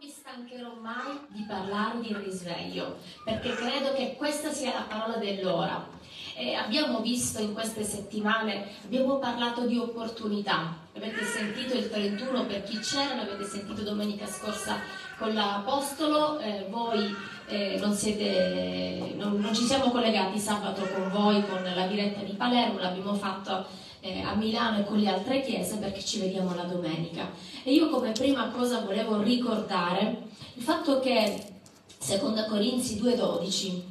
mi stancherò mai di parlare di risveglio, perché credo che questa sia la parola dell'ora. E abbiamo visto in queste settimane, abbiamo parlato di opportunità. Avete sentito il 31 per chi c'era, l'avete sentito domenica scorsa con l'Apostolo, eh, voi eh, non, siete, non, non ci siamo collegati sabato con voi con la diretta di Palermo, l'abbiamo fatto eh, a Milano e con le altre chiese perché ci vediamo la domenica. E io come prima cosa volevo ricordare il fatto che, secondo Corinzi 2,12,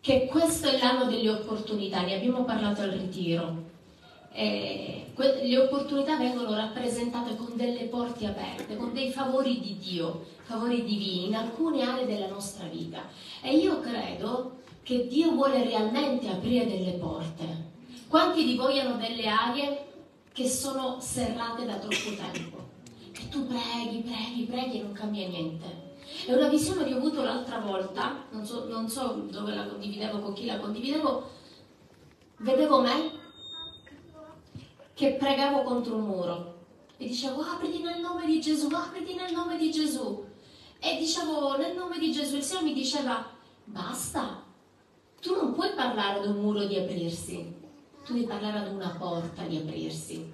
che questo è l'anno delle opportunità, ne abbiamo parlato al ritiro. Eh, le opportunità vengono rappresentate con delle porte aperte, con dei favori di Dio, favori divini in alcune aree della nostra vita. E io credo che Dio vuole realmente aprire delle porte. Quanti di voi hanno delle aree che sono serrate da troppo tempo? Che tu preghi, preghi, preghi e non cambia niente. È una visione che ho avuto l'altra volta, non so, non so dove la condividevo, con chi la condividevo, vedevo me che pregavo contro un muro e dicevo apriti nel nome di Gesù, apriti nel nome di Gesù. E dicevo nel nome di Gesù, il Signore mi diceva basta, tu non puoi parlare ad un muro di aprirsi, tu devi parlare ad una porta di aprirsi.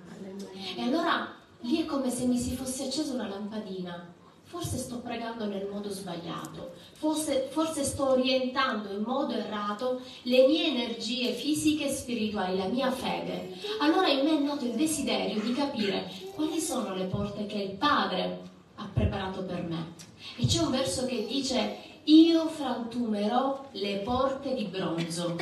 E allora lì è come se mi si fosse accesa una lampadina forse sto pregando nel modo sbagliato, forse, forse, sto orientando in modo errato le mie energie fisiche e spirituali, la mia fede. Allora in me è nato il desiderio di capire quali sono le porte che il Padre ha preparato per me. E c'è un verso che dice io frantumerò le porte di bronzo.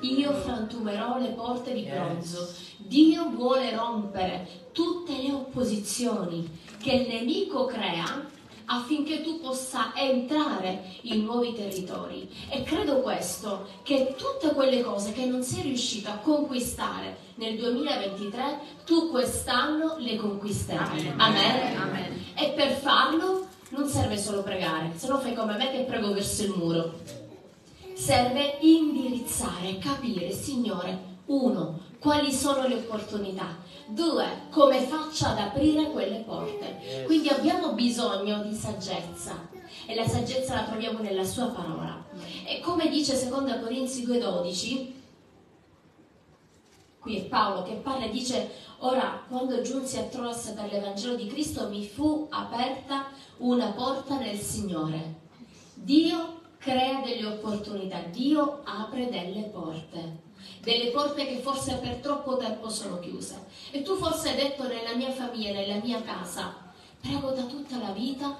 Io frantumerò le porte di bronzo. Dio vuole rompere tutte le opposizioni che il nemico crea affinché tu possa entrare in nuovi territori. E credo questo, che tutte quelle cose che non sei riuscito a conquistare nel 2023, tu quest'anno le conquisterai. Amen. Amen. Amen. E per farlo non serve solo pregare, se no fai come me che prego verso il muro. Serve indirizzare, capire, Signore, uno, quali sono le opportunità. Due, come faccio ad aprire quelle porte. Quindi abbiamo bisogno di saggezza e la saggezza la troviamo nella sua parola. E come dice 2 Corinzi 2,12, qui è Paolo che parla e dice ora quando giunsi a Troas per l'Evangelo di Cristo mi fu aperta una porta nel Signore. Dio crea delle opportunità, Dio apre delle porte delle porte che forse per troppo tempo sono chiuse. E tu forse hai detto nella mia famiglia, nella mia casa, prego da tutta la vita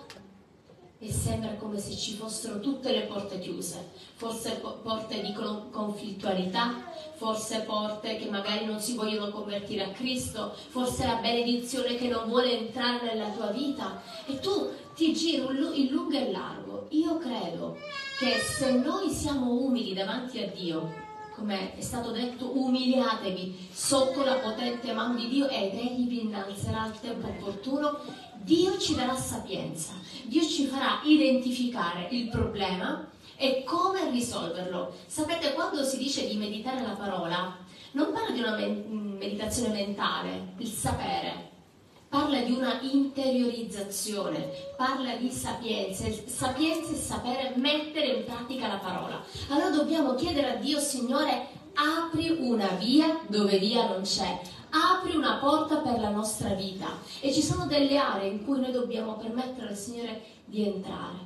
e sembra come se ci fossero tutte le porte chiuse, forse porte di conflittualità, forse porte che magari non si vogliono convertire a Cristo, forse la benedizione che non vuole entrare nella tua vita e tu ti giri in lungo e largo. Io credo che se noi siamo umili davanti a Dio, come è stato detto, umiliatevi sotto la potente mano di Dio ed egli vi innalzerà al tempo opportuno. Dio ci darà sapienza, Dio ci farà identificare il problema e come risolverlo. Sapete, quando si dice di meditare la parola, non parla di una meditazione mentale, il sapere, parla di una interiorizzazione, parla di sapienza, sapienza e sapere mettere in pratica la parola. Allora dobbiamo chiedere a Dio, Signore, apri una via dove via non c'è, apri una porta per la nostra vita. E ci sono delle aree in cui noi dobbiamo permettere al Signore di entrare,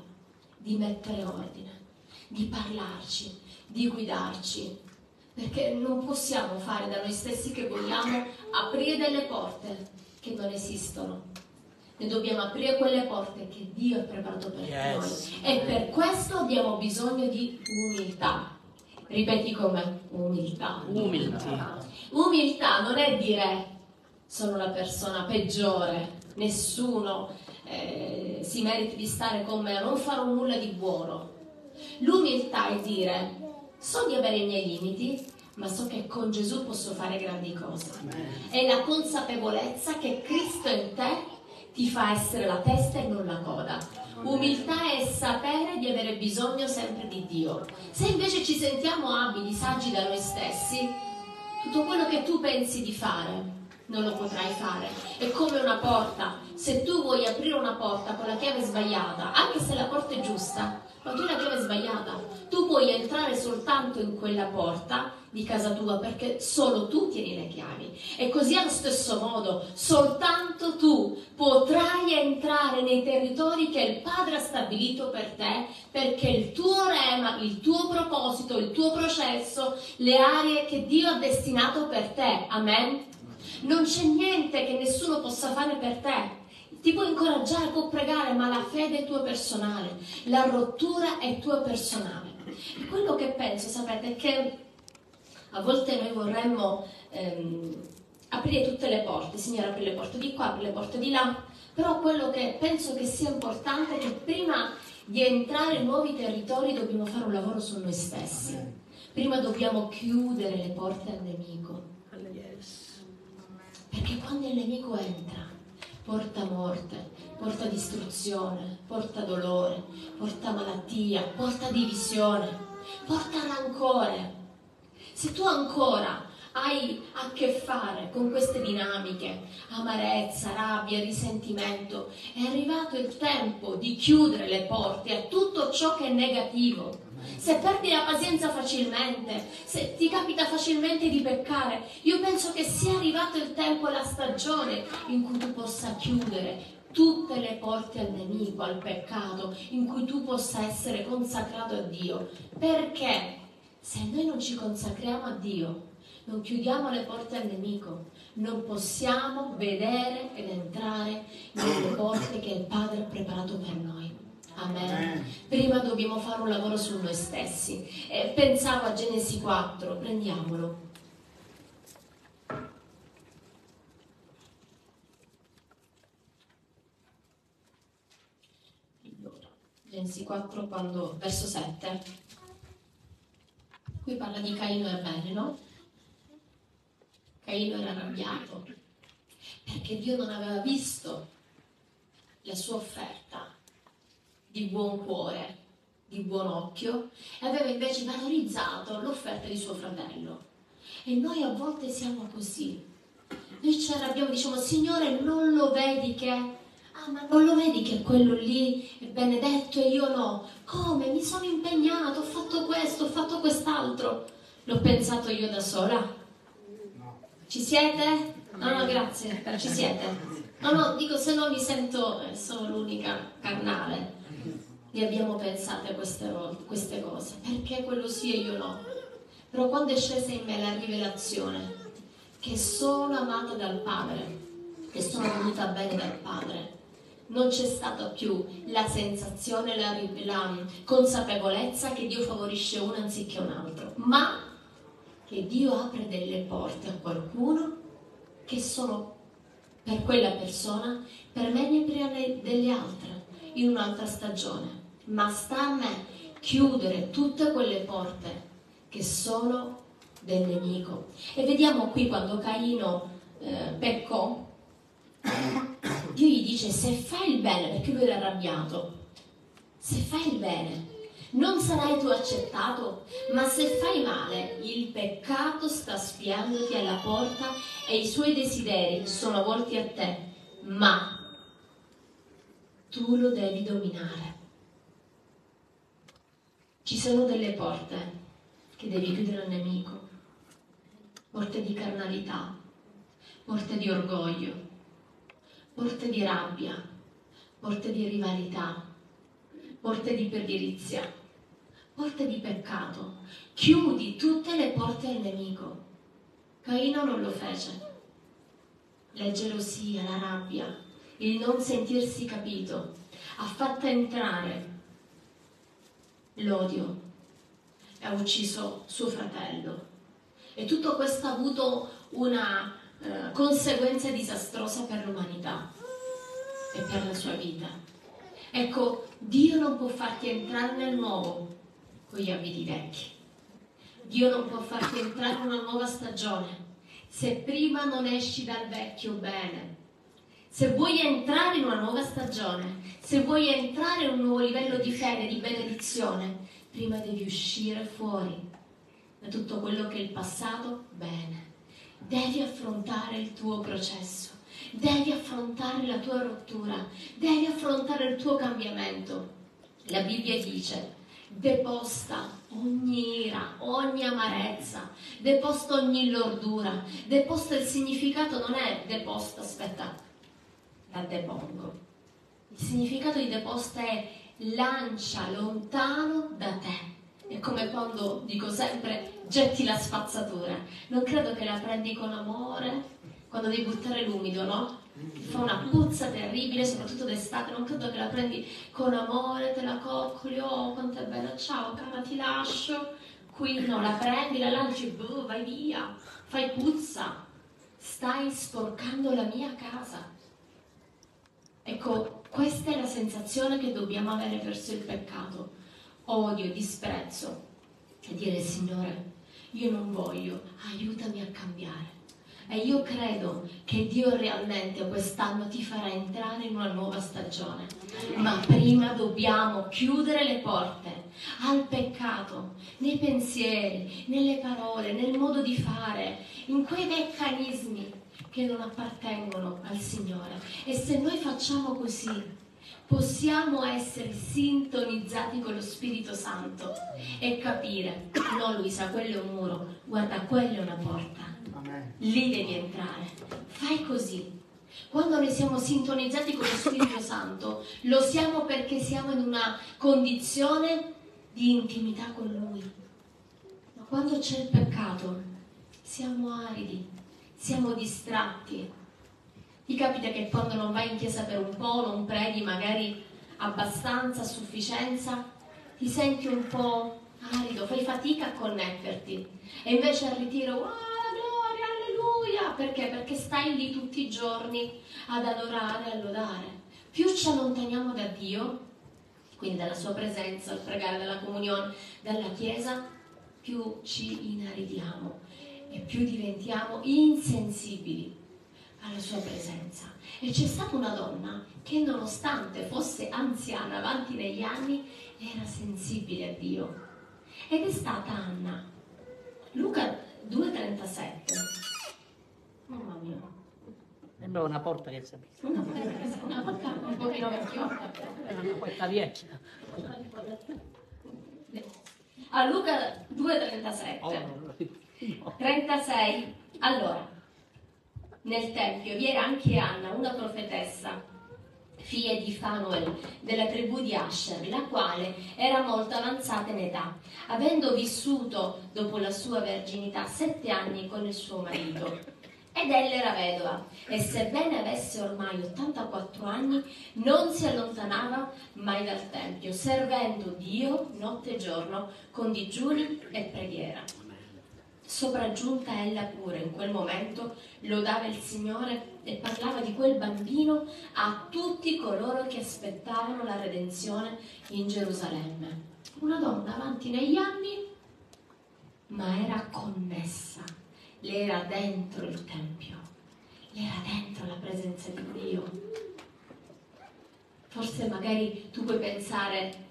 di mettere ordine, di parlarci, di guidarci. Perché non possiamo fare da noi stessi che vogliamo aprire delle porte che non esistono. Noi dobbiamo aprire quelle porte che Dio ha preparato per yes. noi. E per questo abbiamo bisogno di umiltà. Ripeti come? Umiltà. Umiltà. Umiltà non è dire sono la persona peggiore, nessuno eh, si merita di stare con me, non farò nulla di buono. L'umiltà è dire so di avere i miei limiti, ma so che con Gesù posso fare grandi cose. È la consapevolezza che Cristo in te ti fa essere la testa e non la coda. Umiltà è sapere di avere bisogno sempre di Dio. Se invece ci sentiamo abili, saggi da noi stessi, tutto quello che tu pensi di fare non lo potrai fare. È come una porta. Se tu vuoi aprire una porta con la chiave sbagliata, anche se la porta è giusta, ma tu hai la chiave sbagliata, tu puoi entrare soltanto in quella porta di casa tua perché solo tu tieni le chiavi. E così allo stesso modo, soltanto tu potrai entrare nei territori che il Padre ha stabilito per te perché il tuo rema, il tuo proposito, il tuo processo, le aree che Dio ha destinato per te. Amen. Non c'è niente che nessuno possa fare per te. Ti può incoraggiare, può pregare, ma la fede è tua personale, la rottura è tua personale. E quello che penso, sapete, è che a volte noi vorremmo ehm, aprire tutte le porte, Signore apri le porte di qua, apri le porte di là, però quello che penso che sia importante è che prima di entrare in nuovi territori dobbiamo fare un lavoro su noi stessi. Prima dobbiamo chiudere le porte al nemico. Il nemico entra, porta morte, porta distruzione, porta dolore, porta malattia, porta divisione, porta rancore. Se tu ancora hai a che fare con queste dinamiche, amarezza, rabbia, risentimento, è arrivato il tempo di chiudere le porte a tutto ciò che è negativo. Se perdi la pazienza facilmente, se ti capita facilmente di peccare, io penso che sia arrivato il tempo e la stagione in cui tu possa chiudere tutte le porte al nemico, al peccato, in cui tu possa essere consacrato a Dio. Perché? Se noi non ci consacriamo a Dio, non chiudiamo le porte al nemico, non possiamo vedere ed entrare nelle porte che il Padre ha preparato per noi. Amen. Prima dobbiamo fare un lavoro su noi stessi. Eh, pensavo a Genesi 4, prendiamolo. Genesi 4, quando, verso 7. Qui parla di Caino e Abele, no? Caino era arrabbiato perché Dio non aveva visto la sua offerta di buon cuore, di buon occhio, e aveva invece valorizzato l'offerta di suo fratello. E noi a volte siamo così. Noi ci arrabbiamo, diciamo, Signore, non lo vedi che... Ah, ma non lo vedi che quello lì è benedetto e io no? Come? Mi sono impegnato, ho fatto questo, ho fatto quest'altro. L'ho pensato io da sola. Ci siete? No, no, grazie, ci siete. No, no, dico se no mi sento, eh, sono l'unica carnale. Le abbiamo pensate queste, queste cose, perché quello sì e io no. Però quando è scesa in me la rivelazione che sono amata dal Padre, che sono voluta bene dal Padre, non c'è stata più la sensazione, la, la consapevolezza che Dio favorisce uno anziché un altro, ma che Dio apre delle porte a qualcuno che sono per quella persona, per me ne aprirà delle altre in un'altra stagione. Ma sta a me chiudere tutte quelle porte che sono del nemico. E vediamo qui quando Caino eh, peccò, Dio gli dice se fai il bene, perché lui era arrabbiato, se fai il bene non sarai tu accettato, ma se fai male, il peccato sta spiandoti alla porta e i suoi desideri sono volti a te, ma tu lo devi dominare. Ci sono delle porte che devi chiudere al nemico, porte di carnalità, porte di orgoglio, porte di rabbia, porte di rivalità, porte di perdirizia, porte di peccato. Chiudi tutte le porte al nemico. Caino non lo fece. La gelosia, la rabbia, il non sentirsi capito, ha fatto entrare l'odio e ha ucciso suo fratello. E tutto questo ha avuto una eh, conseguenza disastrosa per l'umanità e per la sua vita. Ecco, Dio non può farti entrare nel nuovo con gli abiti vecchi. Dio non può farti entrare in una nuova stagione se prima non esci dal vecchio bene. Se vuoi entrare in una nuova stagione, se vuoi entrare in un nuovo livello di fede, di benedizione, prima devi uscire fuori da tutto quello che è il passato bene devi affrontare il tuo processo, devi affrontare la tua rottura, devi affrontare il tuo cambiamento. La Bibbia dice, deposta ogni ira, ogni amarezza, deposta ogni lordura, deposta il significato non è deposta, aspetta, la depongo. Il significato di deposta è lancia lontano da te. È come quando dico sempre getti la spazzatura. Non credo che la prendi con amore quando devi buttare l'umido, no? Fa una puzza terribile, soprattutto d'estate. Non credo che la prendi con amore, te la coccoli, oh quanto è bella, ciao cara, ti lascio. Qui no, la prendi, la lanci, boh, vai via, fai puzza. Stai sporcando la mia casa. Ecco, questa è la sensazione che dobbiamo avere verso il peccato. Odio, disprezzo. E dire, Signore, io non voglio, aiutami a cambiare. E io credo che Dio realmente quest'anno ti farà entrare in una nuova stagione. Ma prima dobbiamo chiudere le porte al peccato, nei pensieri, nelle parole, nel modo di fare, in quei meccanismi che non appartengono al Signore. E se noi facciamo così, possiamo essere sintonizzati con lo Spirito Santo e capire, no Luisa, quello è un muro, guarda, quella è una porta lì devi entrare. Fai così. Quando noi siamo sintonizzati con lo Spirito Santo, lo siamo perché siamo in una condizione di intimità con Lui. Ma quando c'è il peccato, siamo aridi, siamo distratti. Ti capita che quando non vai in chiesa per un po', non preghi magari abbastanza, a sufficienza, ti senti un po' arido, fai fatica a connetterti. E invece al ritiro, wow, alleluia, perché? Perché stai lì tutti i giorni ad adorare, a lodare. Più ci allontaniamo da Dio, quindi dalla sua presenza, al pregare della comunione, dalla Chiesa, più ci inaridiamo e più diventiamo insensibili alla sua presenza. E c'è stata una donna che nonostante fosse anziana, avanti negli anni, era sensibile a Dio. Ed è stata Anna. Luca 2,37 Mamma mia. Sembra una porta che si è Una porta, una porta un pochino vecchiotta. È una porta vecchia. A Luca 2,37. 36. Allora, nel Tempio vi era anche Anna, una profetessa, figlia di Fanuel, della tribù di Asher, la quale era molto avanzata in età, avendo vissuto, dopo la sua verginità, sette anni con il suo marito ed ella era vedova e sebbene avesse ormai 84 anni non si allontanava mai dal Tempio, servendo Dio notte e giorno con digiuni e preghiera. Sopraggiunta ella pure in quel momento lodava il Signore e parlava di quel bambino a tutti coloro che aspettavano la redenzione in Gerusalemme. Una donna avanti negli anni, ma era connessa lei era dentro il Tempio, lei era dentro la presenza di Dio. Forse magari tu puoi pensare,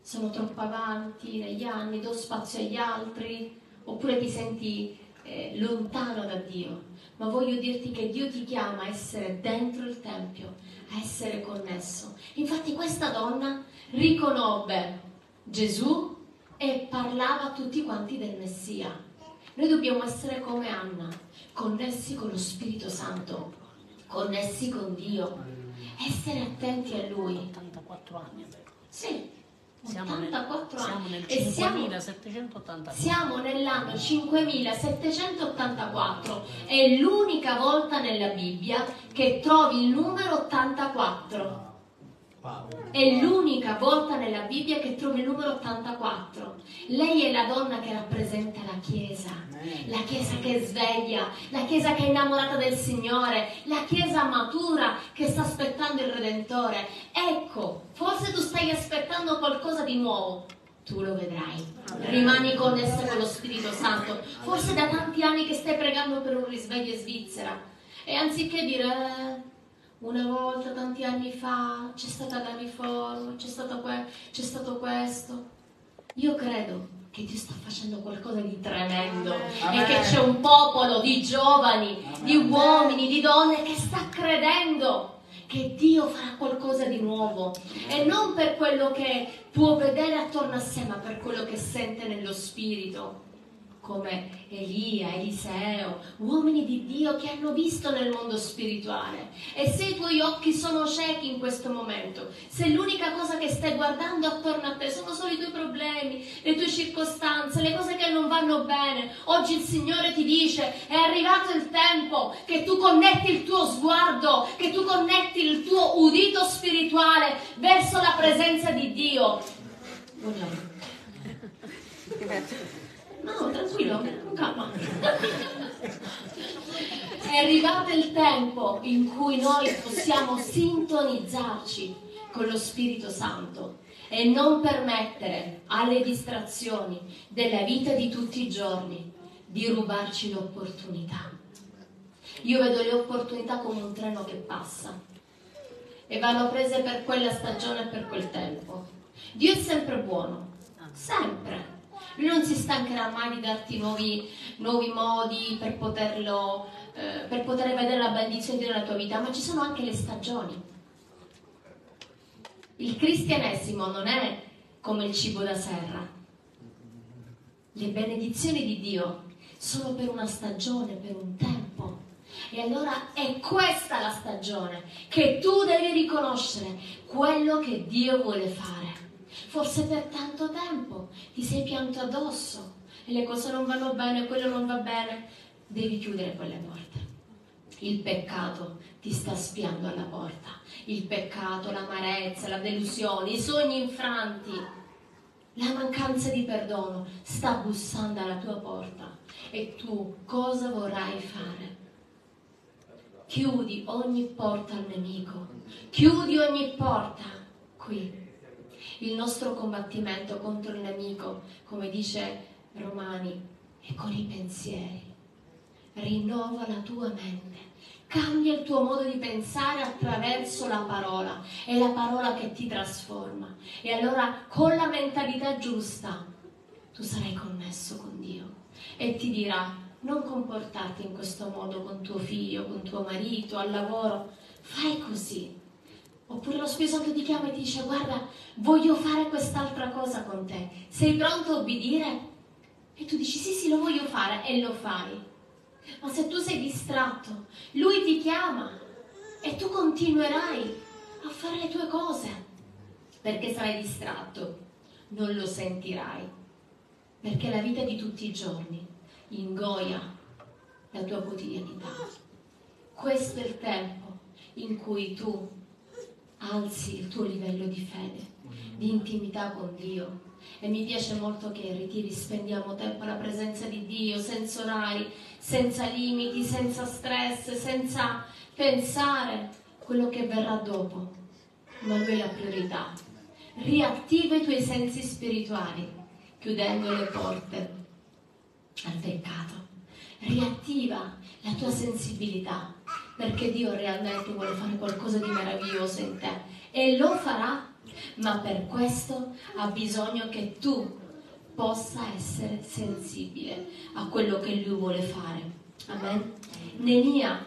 sono troppo avanti negli anni, do spazio agli altri, oppure ti senti eh, lontano da Dio. Ma voglio dirti che Dio ti chiama a essere dentro il Tempio, a essere connesso. Infatti questa donna riconobbe Gesù e parlava a tutti quanti del Messia. Noi dobbiamo essere come Anna, connessi con lo Spirito Santo, connessi con Dio, essere attenti a Lui. 84 anni. Sì, Siamo 84 nel, anni. Siamo nel E siamo- 5784. Siamo nell'anno 5784, è l'unica volta nella Bibbia che trovi il numero 84. È l'unica volta nella Bibbia che trovi il numero 84. Lei è la donna che rappresenta la Chiesa, la Chiesa che sveglia, la Chiesa che è innamorata del Signore, la Chiesa matura che sta aspettando il Redentore. Ecco, forse tu stai aspettando qualcosa di nuovo. Tu lo vedrai, rimani connessa con lo Spirito Santo. Forse da tanti anni che stai pregando per un risveglio in Svizzera. E anziché dire "Eh, una volta, tanti anni fa, c'è stata la riforma, c'è stato, que- c'è stato questo. Io credo che Dio sta facendo qualcosa di tremendo e che c'è un popolo di giovani, di uomini, di donne che sta credendo che Dio farà qualcosa di nuovo. E non per quello che può vedere attorno a sé, ma per quello che sente nello spirito come Elia, Eliseo, uomini di Dio che hanno visto nel mondo spirituale. E se i tuoi occhi sono ciechi in questo momento, se l'unica cosa che stai guardando attorno a te sono solo i tuoi problemi, le tue circostanze, le cose che non vanno bene, oggi il Signore ti dice è arrivato il tempo che tu connetti il tuo sguardo, che tu connetti il tuo udito spirituale verso la presenza di Dio. Buongiorno. Tranquillo. È arrivato il tempo in cui noi possiamo sintonizzarci con lo Spirito Santo e non permettere alle distrazioni della vita di tutti i giorni di rubarci l'opportunità. Io vedo le opportunità come un treno che passa e vanno prese per quella stagione e per quel tempo. Dio è sempre buono, sempre. Lui non si stancherà mai di darti nuovi, nuovi modi per, poterlo, eh, per poter vedere la benedizione della tua vita, ma ci sono anche le stagioni. Il cristianesimo non è come il cibo da serra. Le benedizioni di Dio sono per una stagione, per un tempo. E allora è questa la stagione che tu devi riconoscere quello che Dio vuole fare. Forse per tanto tempo ti sei pianto addosso e le cose non vanno bene, quello non va bene. Devi chiudere quelle porte. Il peccato ti sta spiando alla porta. Il peccato, l'amarezza, la delusione, i sogni infranti, la mancanza di perdono sta bussando alla tua porta. E tu cosa vorrai fare? Chiudi ogni porta al nemico. Chiudi ogni porta qui il nostro combattimento contro il nemico, come dice Romani, è con i pensieri. Rinnova la tua mente. Cambia il tuo modo di pensare attraverso la parola. È la parola che ti trasforma. E allora con la mentalità giusta tu sarai connesso con Dio. E ti dirà, non comportarti in questo modo con tuo figlio, con tuo marito, al lavoro. Fai così Oppure lo Spirito Santo ti chiama e ti dice guarda, voglio fare quest'altra cosa con te. Sei pronto a obbedire? E tu dici sì, sì, lo voglio fare e lo fai. Ma se tu sei distratto, lui ti chiama e tu continuerai a fare le tue cose. Perché sarai distratto, non lo sentirai. Perché la vita di tutti i giorni ingoia la tua quotidianità. Questo è il tempo in cui tu alzi il tuo livello di fede, di intimità con Dio. E mi piace molto che ritiri spendiamo tempo alla presenza di Dio, senza orari, senza limiti, senza stress, senza pensare quello che verrà dopo. Ma Lui è la priorità. Riattiva i tuoi sensi spirituali, chiudendo le porte al peccato. Riattiva la tua sensibilità perché Dio realmente vuole fare qualcosa di meraviglioso in te e lo farà, ma per questo ha bisogno che tu possa essere sensibile a quello che Lui vuole fare. Amen. Nemia,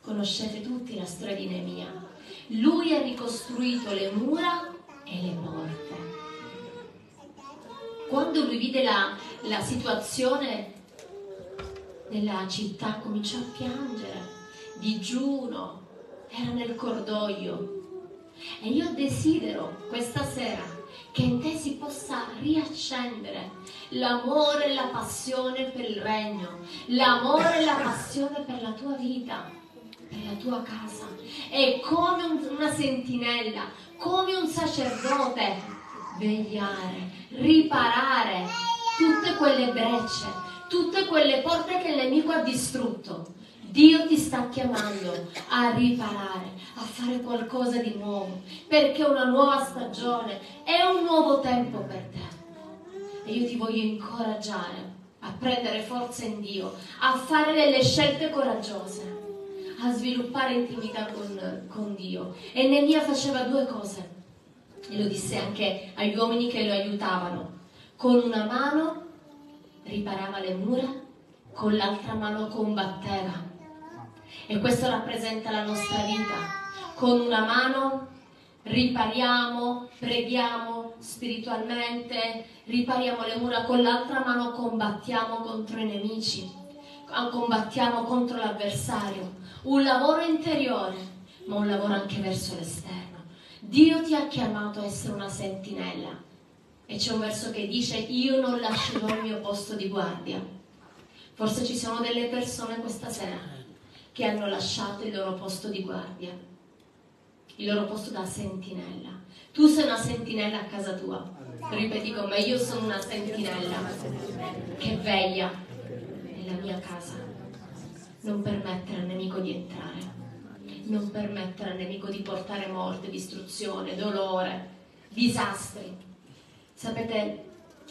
conoscete tutti la storia di Nemia. Lui ha ricostruito le mura e le porte. Quando lui vide la, la situazione nella città, cominciò a piangere digiuno, era nel cordoglio. E io desidero questa sera che in te si possa riaccendere l'amore e la passione per il regno, l'amore e la passione per la tua vita, per la tua casa. E come una sentinella, come un sacerdote, vegliare, riparare tutte quelle brecce, tutte quelle porte che il nemico ha distrutto Dio ti sta chiamando a riparare, a fare qualcosa di nuovo, perché una nuova stagione, è un nuovo tempo per te. E io ti voglio incoraggiare a prendere forza in Dio, a fare delle scelte coraggiose, a sviluppare intimità con, con Dio. E Nemia faceva due cose, e lo disse anche agli uomini che lo aiutavano. Con una mano riparava le mura, con l'altra mano combatteva. E questo rappresenta la nostra vita. Con una mano ripariamo, preghiamo spiritualmente, ripariamo le mura, con l'altra mano combattiamo contro i nemici, combattiamo contro l'avversario. Un lavoro interiore, ma un lavoro anche verso l'esterno. Dio ti ha chiamato a essere una sentinella. E c'è un verso che dice, io non lascerò il mio posto di guardia. Forse ci sono delle persone questa sera che hanno lasciato il loro posto di guardia, il loro posto da sentinella. Tu sei una sentinella a casa tua. Ripeti con me, io sono una sentinella che veglia nella mia casa. Non permettere al nemico di entrare non permettere al nemico di portare morte, distruzione, dolore, disastri. Sapete,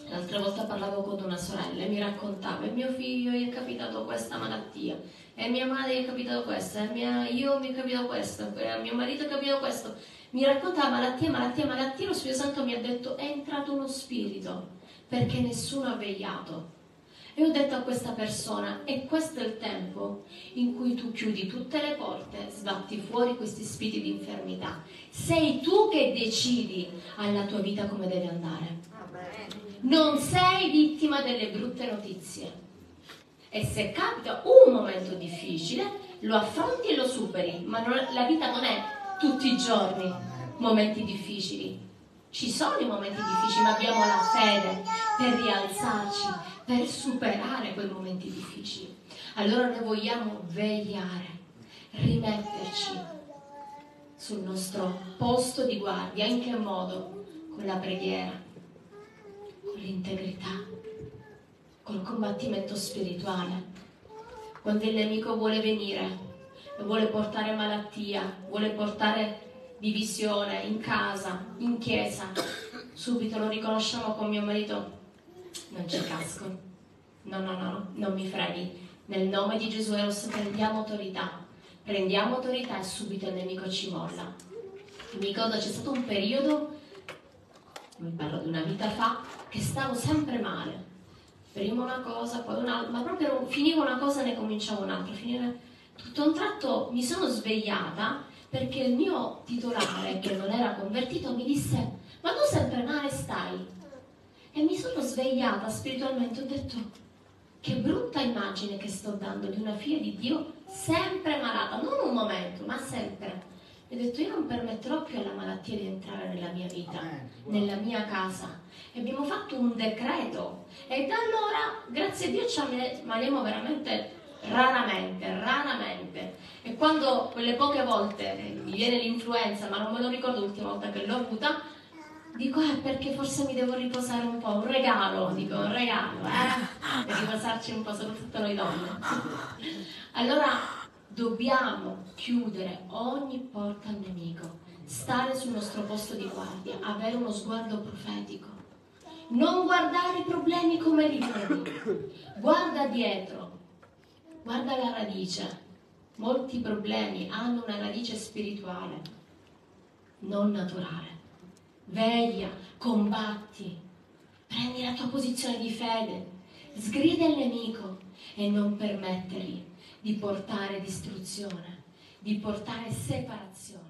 l'altra volta parlavo con una sorella e mi raccontava, e mio figlio gli è capitato questa malattia, e mia madre gli è capitato questo, e mia, io mi è capitato questo, e mio marito è capitato questo. Mi raccontava malattia, malattia, malattia, lo Spirito Santo mi ha detto, è entrato uno spirito, perché nessuno ha vegliato e ho detto a questa persona, e questo è il tempo in cui tu chiudi tutte le porte, sbatti fuori questi spiriti di infermità. Sei tu che decidi alla tua vita come deve andare. Non sei vittima delle brutte notizie. E se capita un momento difficile, lo affronti e lo superi, ma non, la vita non è tutti i giorni momenti difficili. Ci sono i momenti difficili, ma abbiamo la fede per rialzarci, per superare quei momenti difficili. Allora noi vogliamo vegliare, rimetterci sul nostro posto di guardia. In che modo? Con la preghiera, con l'integrità, col combattimento spirituale. Quando il nemico vuole venire e vuole portare malattia, vuole portare divisione in casa, in chiesa, subito lo riconosciamo con mio marito non ci casco. No, no, no, non mi freghi. Nel nome di Gesù Eros prendiamo autorità. Prendiamo autorità e subito il nemico ci molla. Mi ricordo c'è stato un periodo, mi parlo di una vita fa, che stavo sempre male. Prima una cosa, poi un'altra, ma proprio finivo una cosa e ne cominciavo un'altra. Finire... Tutto un tratto mi sono svegliata perché il mio titolare, che non era convertito, mi disse: Ma tu sempre male stai? E mi sono svegliata spiritualmente, ho detto, che brutta immagine che sto dando di una figlia di Dio sempre malata, non un momento, ma sempre. E ho detto, io non permetterò più alla malattia di entrare nella mia vita, nella mia casa. E abbiamo fatto un decreto. E da allora, grazie a Dio, ci ammaliamo veramente raramente, raramente. E quando quelle poche volte mi viene l'influenza, ma non me lo ricordo l'ultima volta che l'ho avuta, Dico, eh, perché forse mi devo riposare un po', un regalo, dico, un regalo, eh, per riposarci un po', soprattutto noi donne. Allora, dobbiamo chiudere ogni porta al nemico, stare sul nostro posto di guardia, avere uno sguardo profetico. Non guardare i problemi come li vedi, guarda dietro, guarda la radice. Molti problemi hanno una radice spirituale, non naturale. Veglia, combatti, prendi la tua posizione di fede, sgrida il nemico e non permettergli di portare distruzione, di portare separazione.